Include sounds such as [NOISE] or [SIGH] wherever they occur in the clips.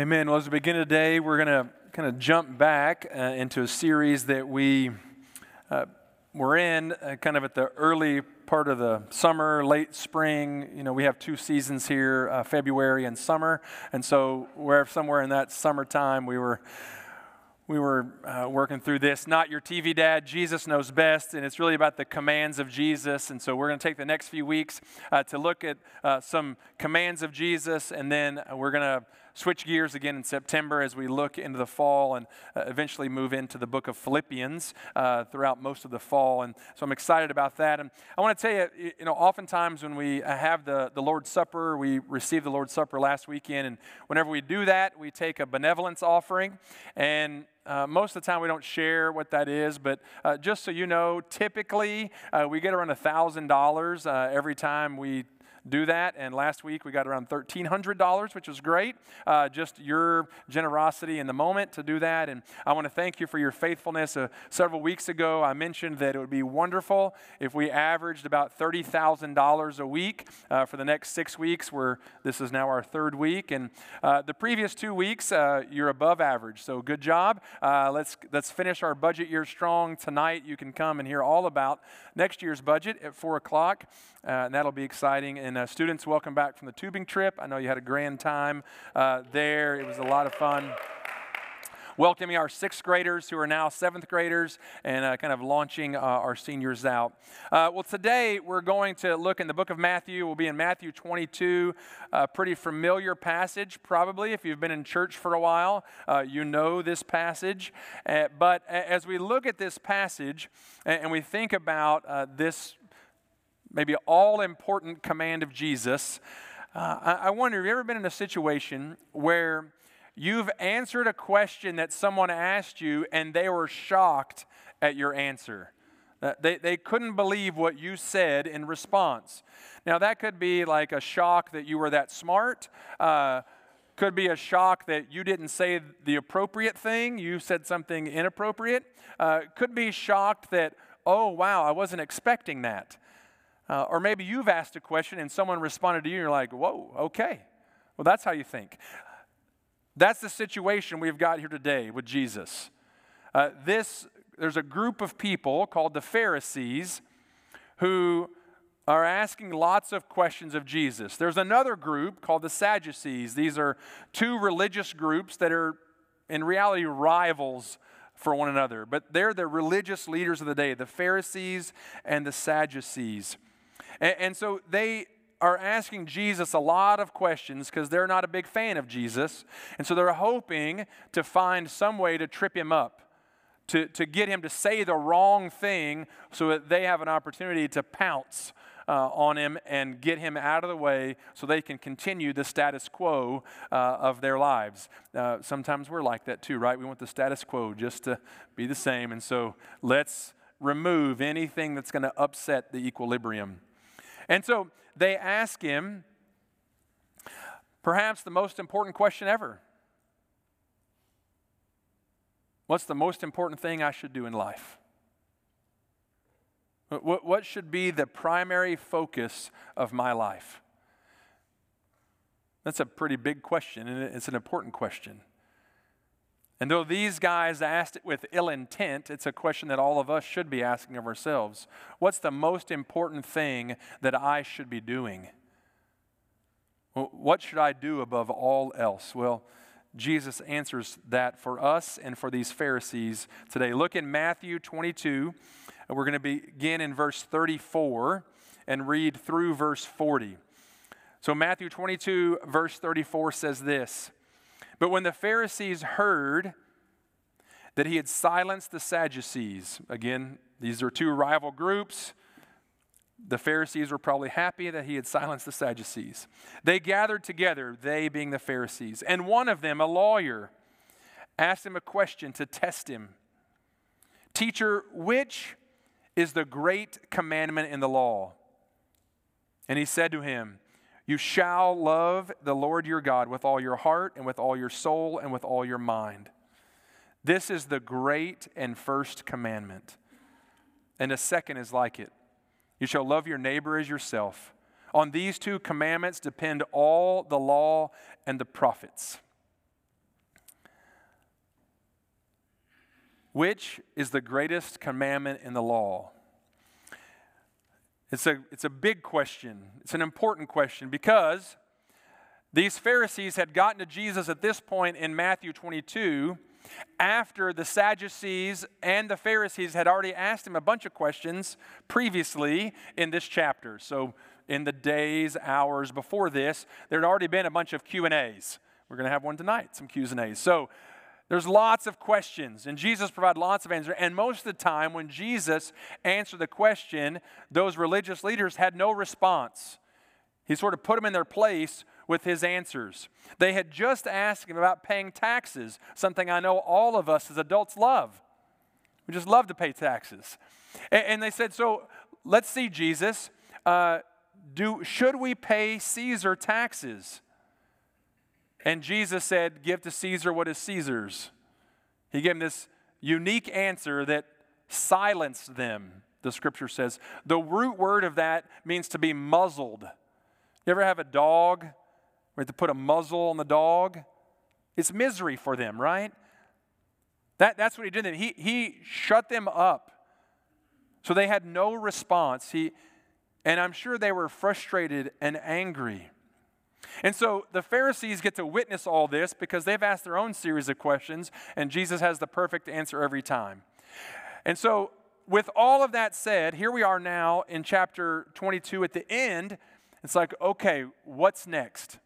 Amen. Well, as we begin today, we're going to kind of jump back uh, into a series that we uh, were in uh, kind of at the early part of the summer, late spring. You know, we have two seasons here, uh, February and summer. And so, we're somewhere in that summertime, we were we were uh, working through this. Not your TV dad, Jesus knows best, and it's really about the commands of Jesus. And so we're going to take the next few weeks uh, to look at some commands of Jesus, and then we're going to switch gears again in September as we look into the fall and uh, eventually move into the book of Philippians uh, throughout most of the fall. And so I'm excited about that. And I want to tell you, you know, oftentimes when we uh, have the, the Lord's Supper, we received the Lord's Supper last weekend. And whenever we do that, we take a benevolence offering. And uh, most of the time, we don't share what that is, but uh, just so you know, typically uh, we get around $1,000 uh, every time we do that. And last week we got around $1,300, which was great. Uh, just your generosity in the moment to do that. And I want to thank you for your faithfulness. Uh, several weeks ago, I mentioned that it would be wonderful if we averaged about $30,000 a week uh, for the next six weeks, where this is now our third week. And uh, the previous two weeks, uh, you're above average. So good job. Uh, let's, let's finish our budget year strong. Tonight, you can come and hear all about next year's budget at 4 o'clock. and that'll be exciting. And uh, students, welcome back from the tubing trip. I know you had a grand time uh, there. It was a lot of fun. Welcoming our sixth graders who are now seventh graders and uh, kind of launching uh, our seniors out. Uh, well, today we're going to look in the book of Matthew. We'll be in Matthew 22, a pretty familiar passage, probably. If you've been in church for a while, uh, you know this passage. but as we look at this passage and we think about this maybe all important command of Jesus. Uh, I, wonder, have you ever been in a situation where you've answered a question that someone asked you and they were shocked at your answer? Uh, they, they couldn't believe what you said in response. Now, that could be like a shock that you were that smart. Uh, could be a shock that you didn't say the appropriate thing, you said something inappropriate. Uh, could be shocked that, oh, wow, I wasn't expecting that. Uh, or maybe you've asked a question and someone responded to you and you're like, whoa, okay. Well, that's how you think. That's the situation we've got here today with Jesus. Uh, this, there's a group of people called the Pharisees who are asking lots of questions of Jesus. There's another group called the Sadducees. These are two religious groups that are in reality rivals for one another, but they're the religious leaders of the day, the Pharisees and the Sadducees. And, and so they are asking Jesus a lot of questions because they're not a big fan of Jesus. And so they're hoping to find some way to trip him up, to, to get him to say the wrong thing so that they have an opportunity to pounce uh, on him and get him out of the way so they can continue the status quo uh, of their lives. Uh, sometimes we're like that too, right? We want the status quo just to be the same. And so let's remove anything that's going to upset the equilibrium. And so they ask him perhaps the most important question ever What's the most important thing I should do in life? What what should be the primary focus of my life? That's a pretty big question, and it's an important question. And though these guys asked it with ill intent, it's a question that all of us should be asking of ourselves. What's the most important thing that I should be doing? What should I do above all else? Well, Jesus answers that for us and for these Pharisees today. Look in Matthew 22, and we're going to begin in verse 34 and read through verse 40. So, Matthew 22, verse 34 says this. But when the Pharisees heard that he had silenced the Sadducees, again, these are two rival groups. The Pharisees were probably happy that he had silenced the Sadducees. They gathered together, they being the Pharisees, and one of them, a lawyer, asked him a question to test him Teacher, which is the great commandment in the law? And he said to him, you shall love the Lord your God with all your heart and with all your soul and with all your mind. This is the great and first commandment. And a second is like it You shall love your neighbor as yourself. On these two commandments depend all the law and the prophets. Which is the greatest commandment in the law? It's a, it's a big question. It's an important question because these Pharisees had gotten to Jesus at this point in Matthew 22 after the Sadducees and the Pharisees had already asked him a bunch of questions previously in this chapter. So in the days, hours before this, there had already been a bunch of Q&As. We're going to have one tonight, some Q's and A's. So there's lots of questions, and Jesus provided lots of answers. And most of the time, when Jesus answered the question, those religious leaders had no response. He sort of put them in their place with his answers. They had just asked him about paying taxes, something I know all of us as adults love. We just love to pay taxes. And, they said, So let's see, Jesus, uh, do, should we pay Caesar taxes? And Jesus said, Give to Caesar what is Caesar's. He gave them this unique answer that silenced them, the scripture says. The root word of that means to be muzzled. You ever have a dog We have to put a muzzle on the dog? It's misery for them, right? That, that's what he did. He, he shut them up. So they had no response. He, and I'm sure they were frustrated and angry. And so the Pharisees get to witness all this because they've asked their own series of questions, and Jesus has the perfect answer every time. And so, with all of that said, here we are now in chapter 22 at the end. It's like, okay, what's next?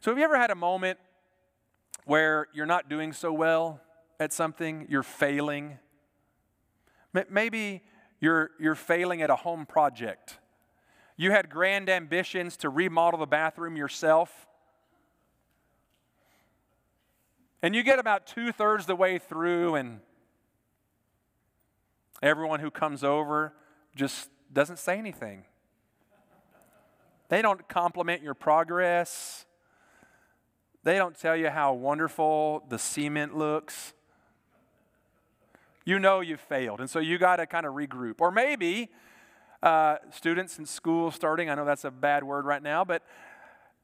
So, have you ever had a moment where you're not doing so well at something, you're failing? Maybe you're, you're failing at a home project you had grand ambitions to remodel the bathroom yourself. And you get about two thirds the way through, and everyone who comes over just doesn't say anything. They don't compliment your progress. They don't tell you how wonderful the cement looks. You know you've failed, and so you got to kind of regroup. Or maybe uh, students in school starting. I know that's a bad word right now, but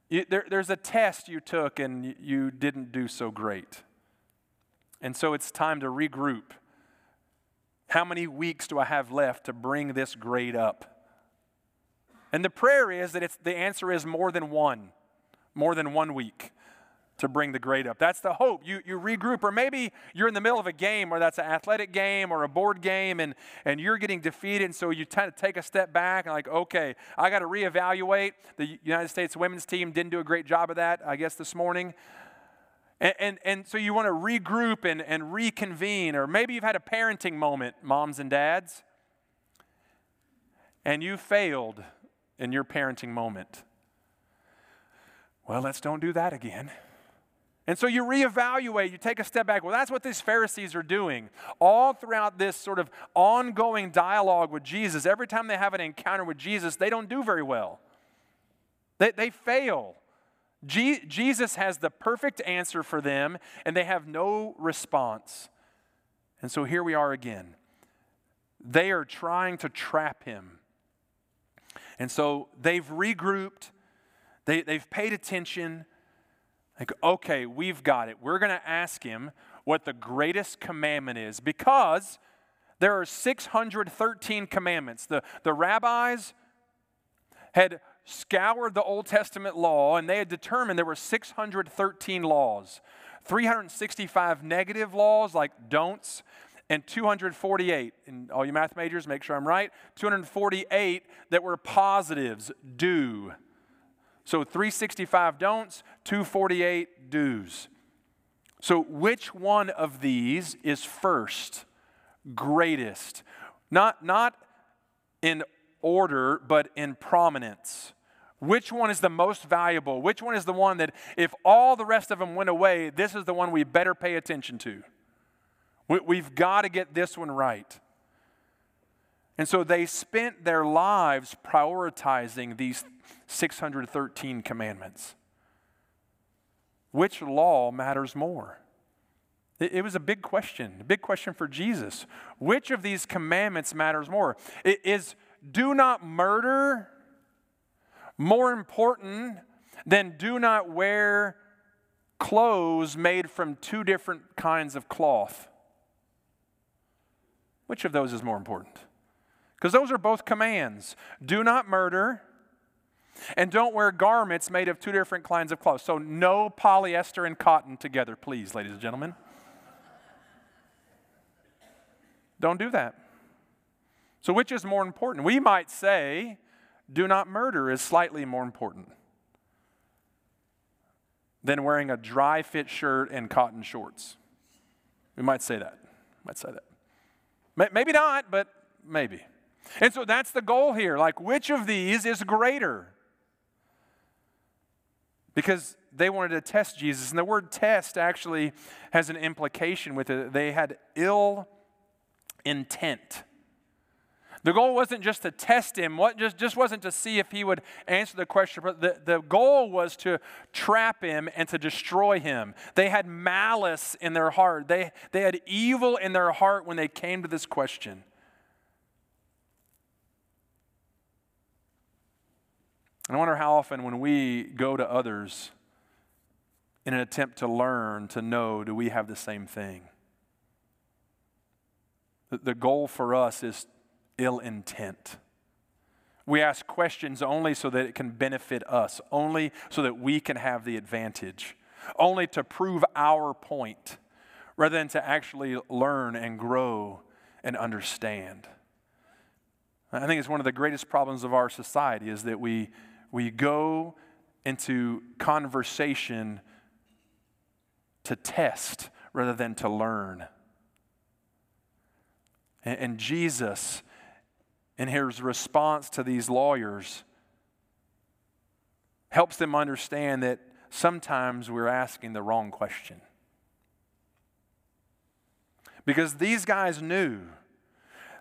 you, there, there's a test you took and you didn't do so great. And so it's time to regroup. How many weeks do I have left to bring this grade up? And the prayer is that it's, the answer is more than one, more than one week to bring the grade up. That's the hope. You, you regroup, or maybe you're in the middle of a game, or that's an athletic game or a board game, and, and you're getting defeated, and so you kind of take a step back and, like, okay, I got to reevaluate. The United States women's team didn't do a great job of that, I guess, this morning. And, and, and so you want to regroup and, and reconvene, or maybe you've had a parenting moment, moms and dads, and you failed in your parenting moment. Well, let's don't do that again. And so you reevaluate, you take a step back. Well, that's what these Pharisees are doing. All throughout this sort of ongoing dialogue with Jesus, every time they have an encounter with Jesus, they don't do very well. They, they fail. Je- Jesus has the perfect answer for them, and they have no response. And so here we are again. They are trying to trap him. And so they've regrouped, they, they've paid attention. Like, okay, we've got it. We're going to ask him what the greatest commandment is because there are 613 commandments. The, the rabbis had scoured the Old Testament law and they had determined there were 613 laws 365 negative laws like don'ts and 248 and all you math majors make sure i'm right 248 that were positives do so 365 don'ts, 248 do's. So which one of these is first, greatest? Not, not in order, but in prominence. Which one is the most valuable? Which one is the one that, if all the rest of them went away, this is the one we better pay attention to? We, have got to get this one right. And so they spent their lives prioritizing these 613 commandments. Which law matters more? It, was a big question, a big question for Jesus. Which of these commandments matters more? It is do not murder more important than do not wear clothes made from two different kinds of cloth? Which of those is more important? Because those are both commands. Do not murder, and don't wear garments made of two different kinds of clothes. So, no polyester and cotton together, please, ladies and gentlemen. Don't do that. So, which is more important? We might say, do not murder is slightly more important than wearing a dry fit shirt and cotton shorts. We might say that. Might say that. Maybe not, but maybe. And so that's the goal here. Like, which of these is greater? Because they wanted to test Jesus. And the word test actually has an implication with it. They had ill intent. The goal wasn't just to test him, what just, just wasn't to see if he would answer the question, but the, the goal was to trap him and to destroy him. They had malice in their heart, they, they had evil in their heart when they came to this question. And I wonder how often when we go to others in an attempt to learn, to know, do we have the same thing? The goal for us is ill intent. We ask questions only so that it can benefit us, only so that we can have the advantage, only to prove our point, rather than to actually learn and grow and understand. I think it's one of the greatest problems of our society is that we, we go into conversation to test rather than to learn. And, and Jesus in his response to these lawyers helps them understand that sometimes we're asking the wrong question. Because these guys knew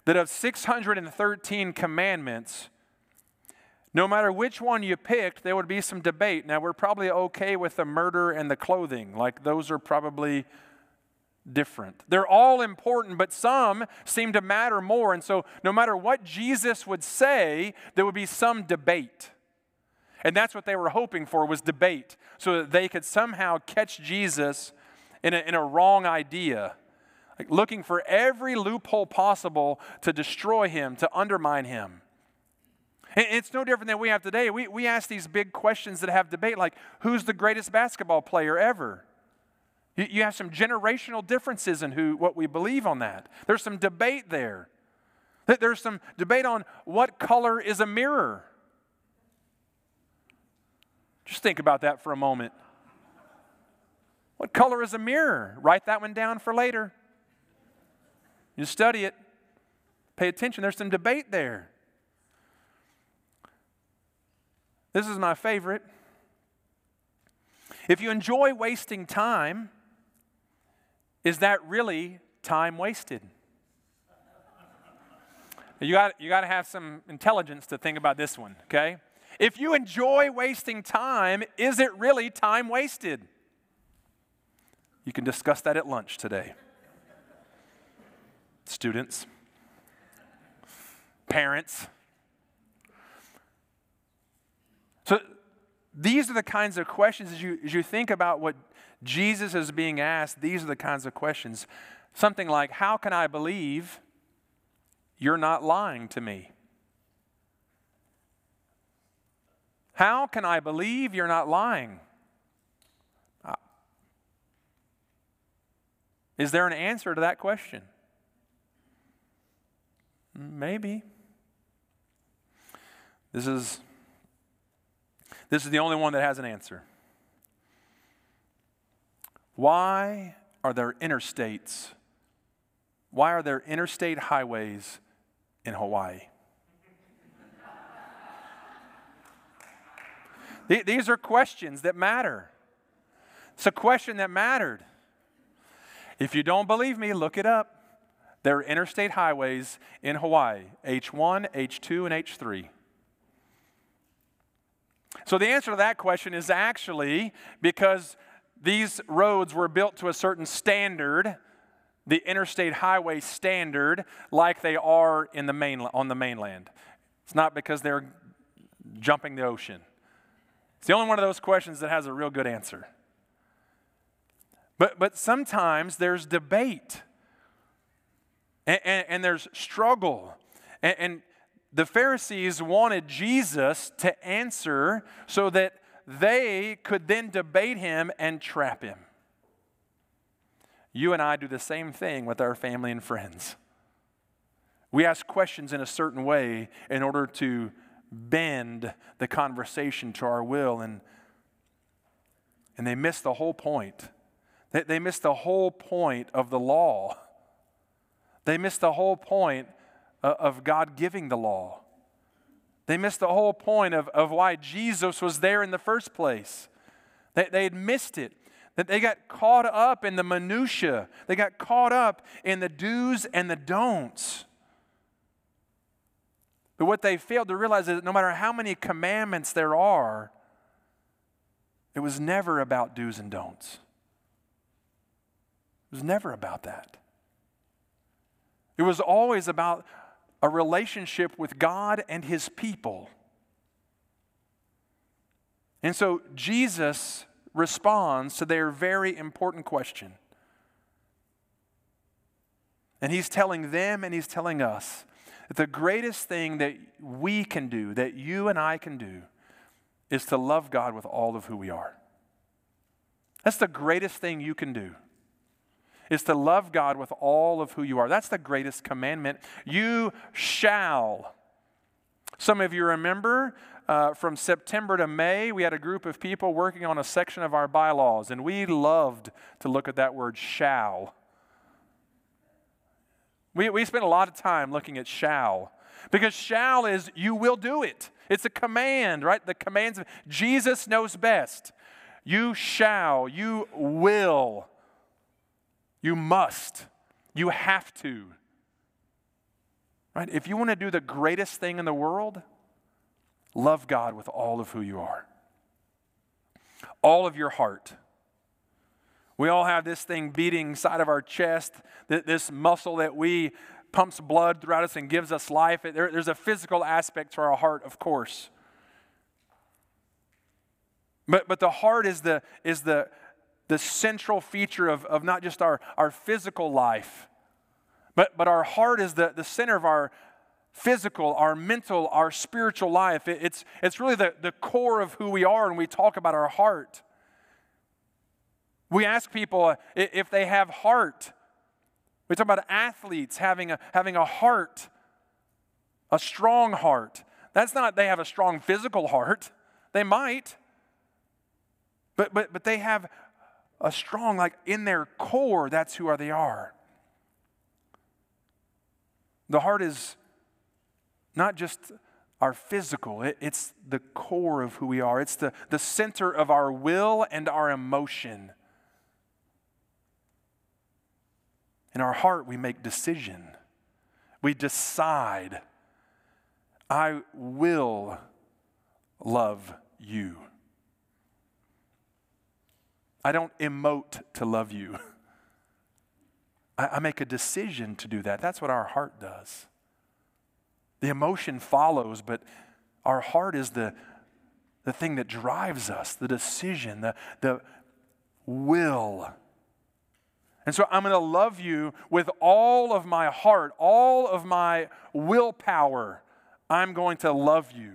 that of 613 commandments, no matter which one you picked, there would be some debate. Now, we're probably okay with the murder and the clothing. Like, those are probably different. They're all important, but some seem to matter more. And so, no matter what Jesus would say, there would be some debate. And that's what they were hoping for was debate, so that they could somehow catch Jesus in a, in a wrong idea, like looking for every loophole possible to destroy him, to undermine him. And it's no different than we have today. We, we ask these big questions that have debate, like who's the greatest basketball player ever? You, you have some generational differences in who, what we believe on that. There's some debate there. There's some debate on what color is a mirror. Just think about that for a moment. What color is a mirror? Write that one down for later. You study it, pay attention. There's some debate there. This is my favorite. If you enjoy wasting time, is that really time wasted? You got, you got to have some intelligence to think about this one, okay? If you enjoy wasting time, is it really time wasted? You can discuss that at lunch today. Students, parents. So, these are the kinds of questions as you, as you think about what Jesus is being asked, these are the kinds of questions. Something like, How can I believe you're not lying to me? How can I believe you're not lying? Uh, is there an answer to that question? Maybe. This is, this is the only one that has an answer. Why are there interstates? Why are there interstate highways in Hawaii? These are questions that matter. It's a question that mattered. If you don't believe me, look it up. There are interstate highways in Hawaii H1, H2, and H3. So the answer to that question is actually because these roads were built to a certain standard, the interstate highway standard, like they are in the main, on the mainland. It's not because they're jumping the ocean. It's the only one of those questions that has a real good answer. But, but sometimes there's debate. and, and, and there's struggle. And, and the Pharisees wanted Jesus to answer so that they could then debate him and trap him. You and I do the same thing with our family and friends. We ask questions in a certain way in order to bend the conversation to our will, and, and they miss the whole point. They, they miss the whole point of the law. They miss the whole point Uh, of God giving the law. They missed the whole point of, of why Jesus was there in the first place. They, they had missed it. That they got caught up in the minutiae. They got caught up in the do's and the don'ts. But what they failed to realize is that no matter how many commandments there are, it was never about do's and don'ts. It was never about that. It was always about a relationship with God and his people. And so Jesus responds to their very important question. And he's telling them and he's telling us that the greatest thing that we can do, that you and I can do, is to love God with all of who we are. That's the greatest thing you can do is to love God with all of who you are. That's the greatest commandment. You shall. Some of you remember uh, from September to May, we had a group of people working on a section of our bylaws, and we loved to look at that word shall. We, we spent a lot of time looking at shall because shall is you will do it. It's a command, right? The commands of Jesus knows best. You shall, you will. You must. You have to. Right? If you want to do the greatest thing in the world, love God with all of who you are. All of your heart. We all have this thing beating inside of our chest, this muscle that we pumps blood throughout us and gives us life. there's a physical aspect to our heart, of course. But, but the heart is the, is the, the central feature of, of not just our, our physical life, but, but our heart is the, the center of our physical, our mental, our spiritual life. It, it's, it's really the, the core of who we are when we talk about our heart. We ask people uh, if they have heart. We talk about athletes having a, having a heart, a strong heart. That's not they have a strong physical heart. They might. But, but, but they have a strong, like in their core, that's who they are. The heart is not just our physical, it, it's the core of who we are, it's the, the center of our will and our emotion. In our heart, we make decision. We decide, I will love you. I don't emote to love you. [LAUGHS] I, I make a decision to do that. That's what our heart does. The emotion follows, but our heart is the, the thing that drives us, the decision, the, the will. And so I'm going to love you with all of my heart, all of my willpower. I'm going to love you.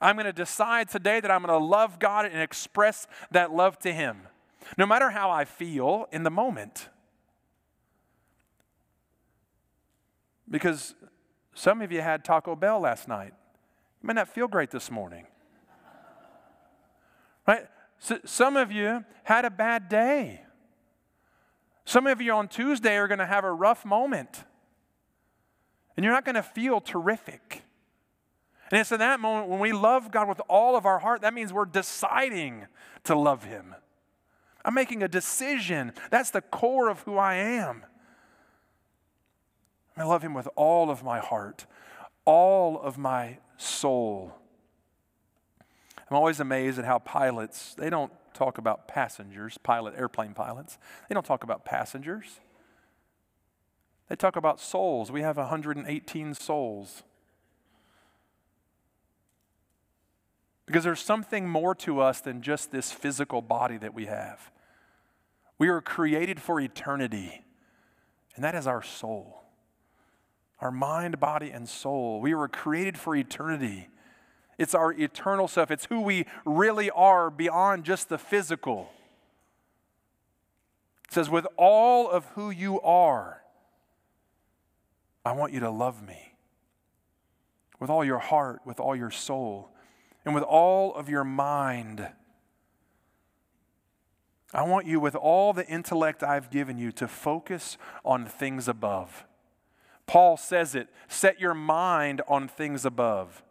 I'm going to decide today that I'm going to love God and express that love to Him no matter how I feel in the moment. Because some of you had Taco Bell last night. You may not feel great this morning. Right? So some of you had a bad day. Some of you on Tuesday are going to have a rough moment. And you're not going to feel terrific. And it's in that moment when we love God with all of our heart, that means we're deciding to love Him. I'm making a decision. That's the core of who I am. I love him with all of my heart, all of my soul. I'm always amazed at how pilots, they don't talk about passengers, pilot airplane pilots. They don't talk about passengers. They talk about souls. We have 118 souls. Because there's something more to us than just this physical body that we have. We were created for eternity, and that is our soul. our mind, body, and soul. We were created for eternity. It's our eternal self, it's who we really are beyond just the physical. It says, with all of who you are, I want you to love me with all your heart, with all your soul, and with all of your mind. I want you, with all the intellect I've given you, to focus on things above. Paul says it set your mind on things above.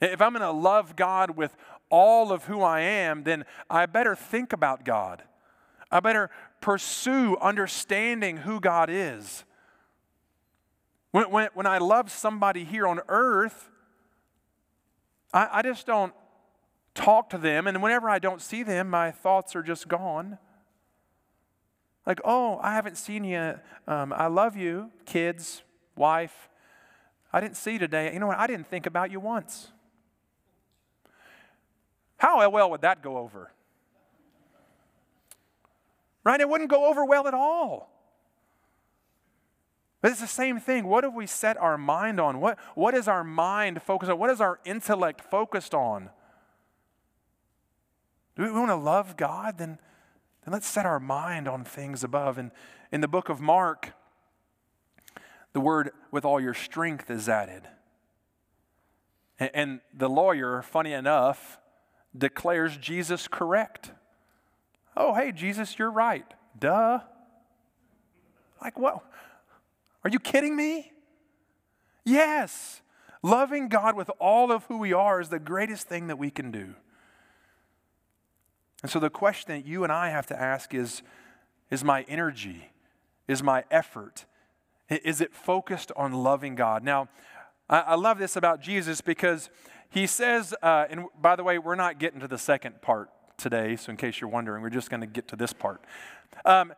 If I'm going to love God with all of who I am, then I better think about God. I better pursue understanding who God is. When, when, when I love somebody here on earth, I, I just don't talk to them, and whenever I don't see them, my thoughts are just gone. Like, oh, I haven't seen you. Um, I love you, kids, wife. I didn't see you today. You know what? I didn't think about you once. How well would that go over? Right? It wouldn't go over well at all. But it's the same thing. What have we set our mind on? What, what is our mind focused on? What is our intellect focused on? Do we want to love God? Then, then let's set our mind on things above. And in the book of Mark, the word with all your strength is added. And, and the lawyer, funny enough, declares Jesus correct. Oh, hey, Jesus, you're right. Duh. Like, what? Are you kidding me? Yes. Loving God with all of who we are is the greatest thing that we can do. And so the question that you and I have to ask is Is my energy, is my effort, is it focused on loving God? Now, I, love this about Jesus because he says, uh, and by the way, we're not getting to the second part today, so in case you're wondering, we're just going to get to this part. Um,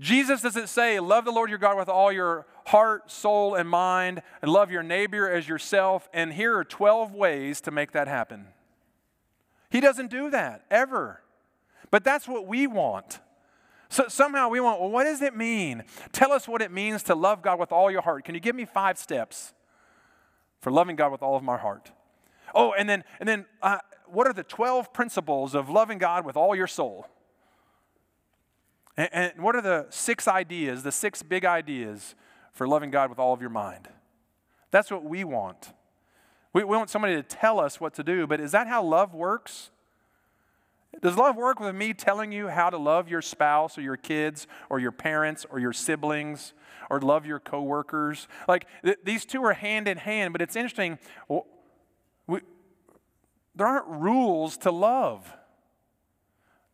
Jesus doesn't say, Love the Lord your God with all your heart, soul, and mind, and love your neighbor as yourself. And here are 12 ways to make that happen. He doesn't do that ever. But that's what we want. So somehow we want, well, what does it mean? Tell us what it means to love God with all your heart. Can you give me five steps for loving God with all of my heart? Oh, and then, and then uh, what are the 12 principles of loving God with all your soul? And, and what are the six ideas, the six big ideas for loving God with all of your mind? That's what we want. We, we want somebody to tell us what to do, but is that how love works? Does love work with me telling you how to love your spouse or your kids or your parents or your siblings or love your coworkers? Like th- these two are hand in hand, but it's interesting. We, there aren't rules to love.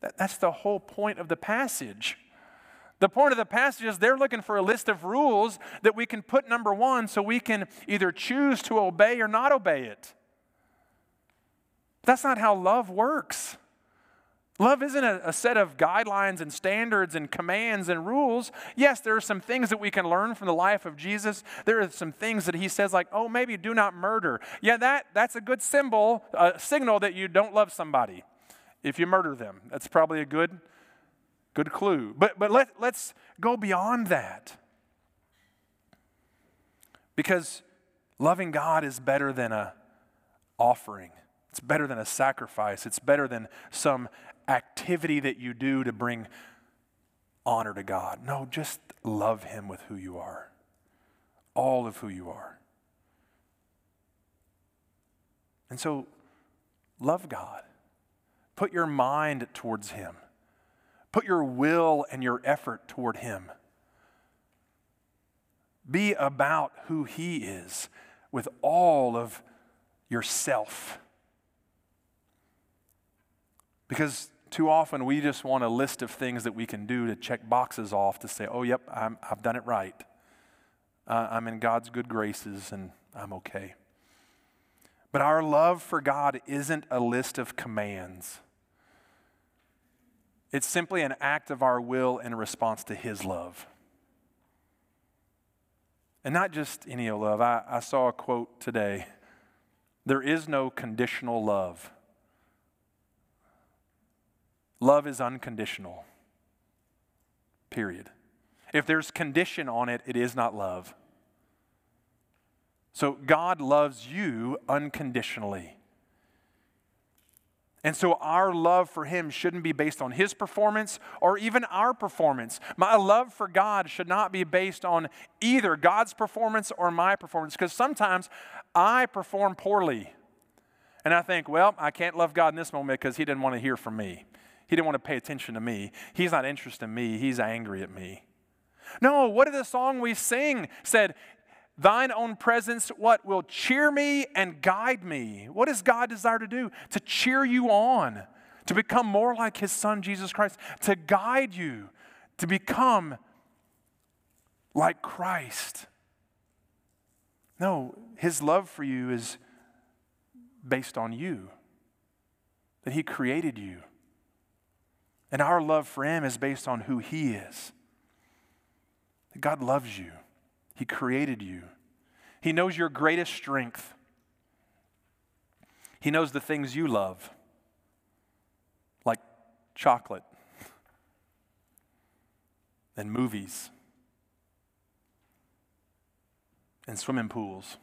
That, that's the whole point of the passage. The point of the passage is they're looking for a list of rules that we can put number one so we can either choose to obey or not obey it. That's not how love works. Love isn't a, a, set of guidelines and standards and commands and rules. Yes, there are some things that we can learn from the life of Jesus. There are some things that he says, like, oh, maybe do not murder. Yeah, that, that's a good symbol, a signal that you don't love somebody if you murder them. That's probably a good Good clue. But, but let, let's go beyond that. Because loving God is better than a offering. It's better than a sacrifice. It's better than some activity that you do to bring honor to God. No, just love Him with who you are, all of who you are. And so, love God. Put your mind towards Him. Put your will and your effort toward Him. Be about who He is with all of yourself. Because too often we just want a list of things that we can do to check boxes off to say, oh, yep, i have done it right. Uh, I'm in God's good graces and I'm okay. But our love for God isn't a list of commands. It's simply an act of our will in response to His love. And not just any love. I, I saw a quote today there is no conditional love. Love is unconditional. Period. If there's condition on it, it is not love. So God loves you unconditionally. And so our love for Him shouldn't be based on His performance or even our performance. My love for God should not be based on either God's performance or my performance, because sometimes I perform poorly. And I think, well, I can't love God in this moment because He didn't want to hear from me. He didn't want to pay attention to me. He's not interested in me. He's angry at me. No, what did the song we sing said? Thine own presence, what will cheer me and guide me? What does God desire to do? To cheer you on, to become more like His Son, Jesus Christ, to guide you, to become like Christ. No, His love for you is based on you, that He created you. And our love for Him is based on who He is. That God loves you. He created you. He knows your greatest strength. He knows the things you love, like chocolate and movies and swimming pools.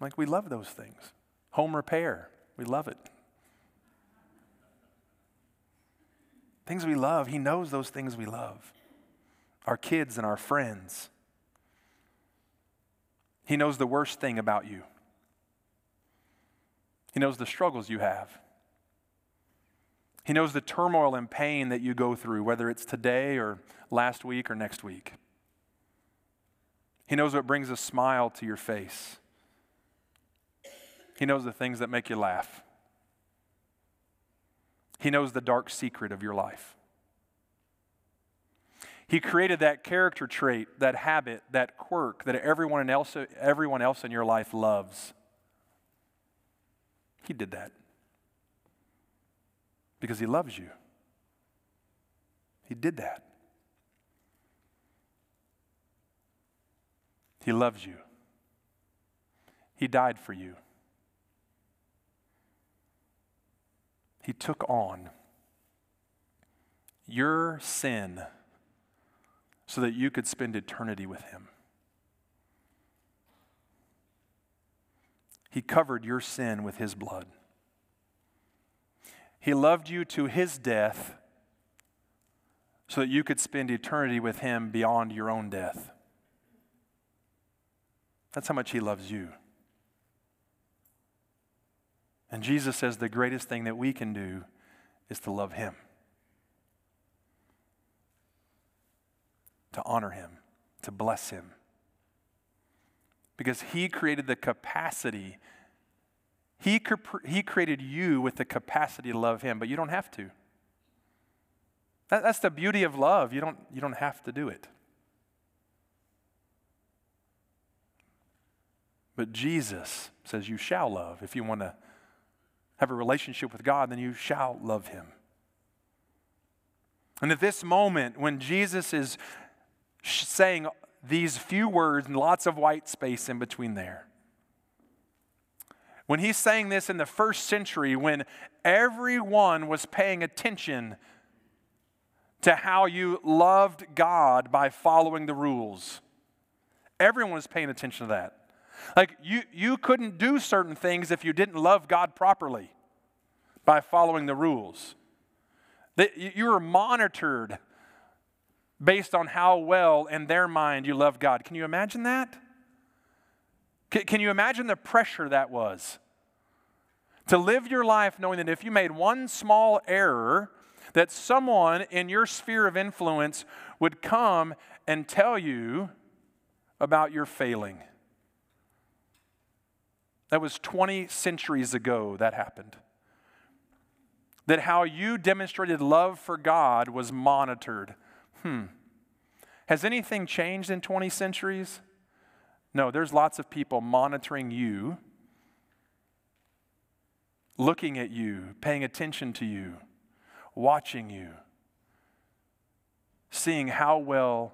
Like we love those things. Home repair, we love it. Things we love, He knows those things we love our kids and our friends. He knows the worst thing about you. He knows the struggles you have. He knows the turmoil and pain that you go through, whether it's today or last week or next week. He knows what brings a smile to your face. He knows the things that make you laugh. He knows the dark secret of your life. He created that character trait, that habit, that quirk that everyone else, everyone else in your life loves. He did that because He loves you. He did that. He loves you. He died for you. He took on your sin so that you could spend eternity with Him. He covered your sin with His blood. He loved you to His death so that you could spend eternity with Him beyond your own death. That's how much He loves you. And Jesus says the greatest thing that we can do is to love Him. To honor him, to bless him. Because he created the capacity, he, he created you with the capacity to love him, but you don't have to. That, that's the beauty of love. You don't, you don't have to do it. But Jesus says you shall love. If you want to have a relationship with God, then you shall love him. And at this moment, when Jesus is saying these few words and lots of white space in between there. When he's saying this in the first century, when everyone was paying attention to how you loved God by following the rules, everyone was paying attention to that. Like you, you couldn't do certain things if you didn't love God properly by following the rules. That you were monitored based on how well in their mind you love God. Can you imagine that? Can you imagine the pressure that was? To live your life knowing that if you made one small error, that someone in your sphere of influence would come and tell you about your failing. That was 20 centuries ago that happened. That how you demonstrated love for God was monitored hmm, has anything changed in 20 centuries? No, there's lots of people monitoring you, looking at you, paying attention to you, watching you, seeing how well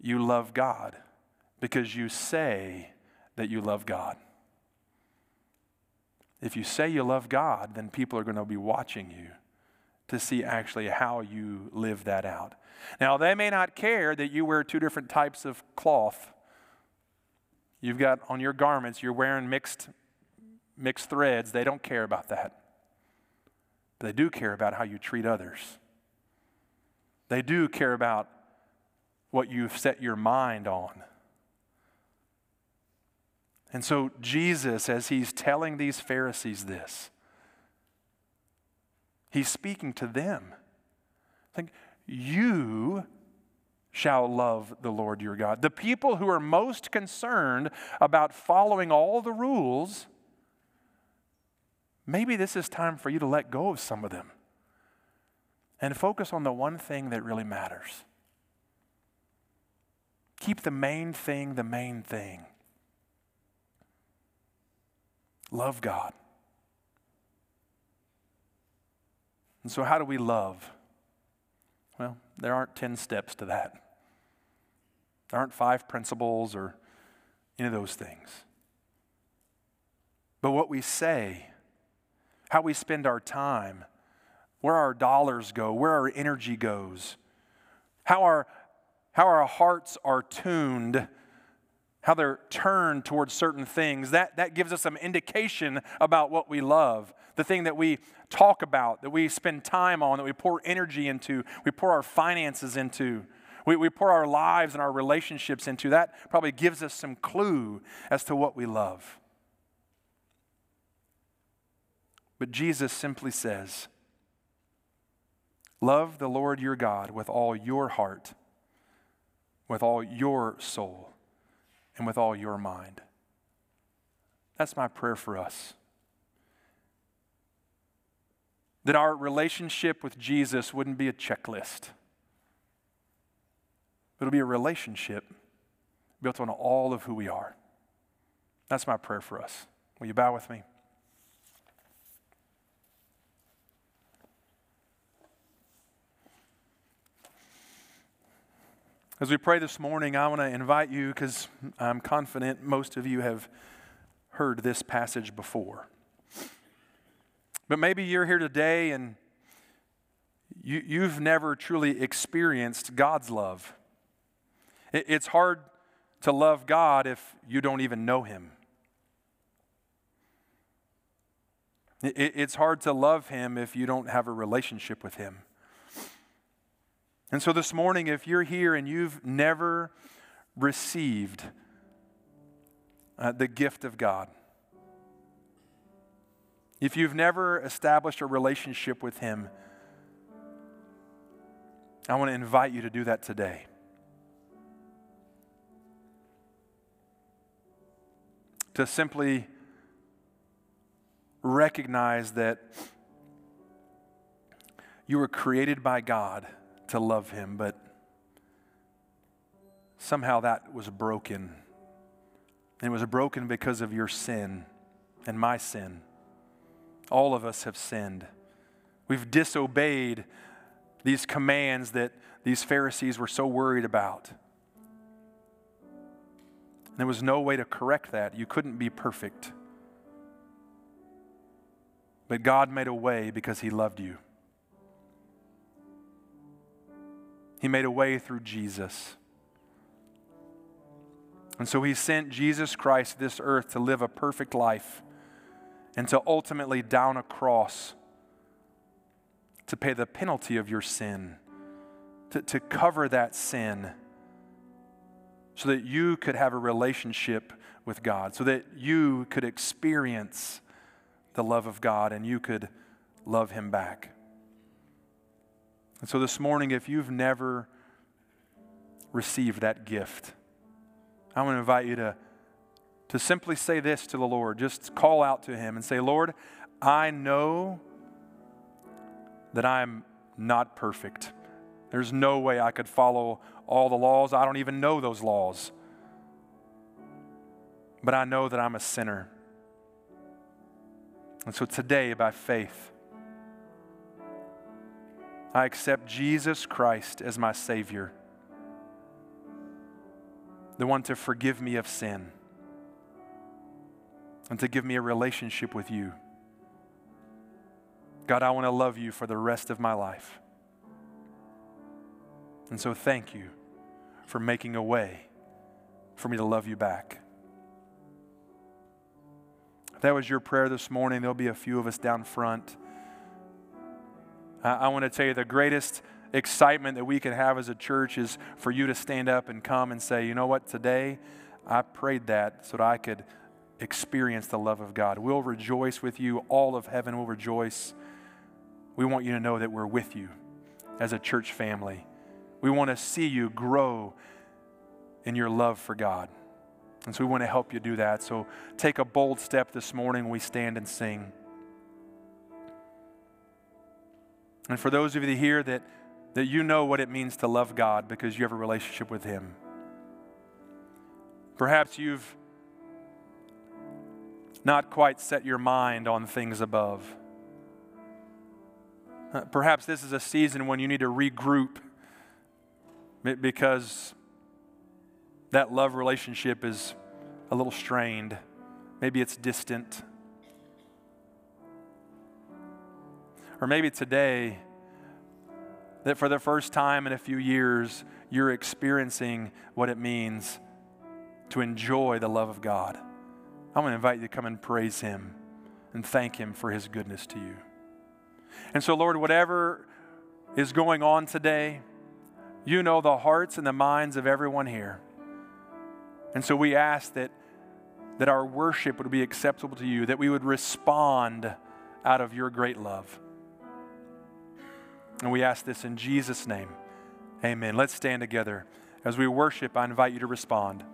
you love God because you say that you love God. If you say you love God, then people are going to be watching you to see actually how you live that out. Now, they may not care that you wear two different types of cloth You've got on your garments, you're wearing mixed, mixed threads. They don't care about that. But they do care about how you treat others. They do care about what you've set your mind on. And so, Jesus, as he's telling these Pharisees this, he's speaking to them. Think, you shall love the Lord your God. The people who are most concerned about following all the rules, maybe this is time for you to let go of some of them and focus on the one thing that really matters. Keep the main thing the main thing. Love God. And so, how do we love? Well, there aren't 10 steps to that. There aren't five principles or any of those things. But what we say, how we spend our time, where our dollars go, where our energy goes, how our, how our hearts are tuned, how they're turned towards certain things, that, that gives us some indication about what we love. The thing that we talk about, that we spend time on, that we pour energy into, we pour our finances into, we, we pour our lives and our relationships into, that probably gives us some clue as to what we love. But Jesus simply says, Love the Lord your God with all your heart, with all your soul, and with all your mind. That's my prayer for us. That our relationship with Jesus wouldn't be a checklist, it'll be a relationship built on all of who we are. That's my prayer for us. Will you bow with me? As we pray this morning, I want to invite you because I'm confident most of you have heard this passage before. But maybe you're here today and you, you've never truly experienced God's love. It, it's hard to love God if you don't even know Him. It, it's hard to love Him if you don't have a relationship with Him. And so this morning, if you're here and you've never received uh, the gift of God, if you've never established a relationship with Him, I want to invite you to do that today. To simply recognize that you were created by God to love him, but somehow that was broken. And it was broken because of your sin and my sin. All of us have sinned. We've disobeyed these commands that these Pharisees were so worried about. There was no way to correct that. You couldn't be perfect. But God made a way because He loved you. He made a way through Jesus. And so he sent Jesus Christ this earth to live a perfect life and to ultimately down a cross to pay the penalty of your sin, to, to cover that sin, so that you could have a relationship with God, so that you could experience the love of God and you could love Him back. And so this morning, if you've never received that gift, I want to invite you to, to simply say this to the Lord. Just call out to Him and say, Lord, I know that I'm not perfect. There's no way I could follow all the laws. I don't even know those laws. But I know that I'm a sinner. And so today, by faith, I accept Jesus Christ as my Savior, the one to forgive me of sin and to give me a relationship with you. God, I want to love you for the rest of my life. And so thank you for making a way for me to love you back. If that was your prayer this morning, there'll be a few of us down front. I, want to tell you the greatest excitement that we can have as a church is for you to stand up and come and say, you know what, today I prayed that so that I could experience the love of God. We'll rejoice with you. All of heaven will rejoice. We want you to know that we're with you as a church family. We want to see you grow in your love for God. And so we want to help you do that. So take a bold step this morning we stand and sing. And for those of you here that, that you know what it means to love God because you have a relationship with Him, perhaps you've not quite set your mind on things above. Uh, perhaps this is a season when you need to regroup because that love relationship is a little strained. Maybe it's distant. Or maybe today, that for the first time in a few years, you're experiencing what it means to enjoy the love of God. I'm going to invite you to come and praise Him and thank Him for His goodness to you. And so, Lord, whatever is going on today, you know the hearts and the minds of everyone here. And so we ask that, that our worship would be acceptable to you, that we would respond out of your great love. And we ask this in Jesus' name. Amen. Let's stand together. As we worship, I invite you to respond.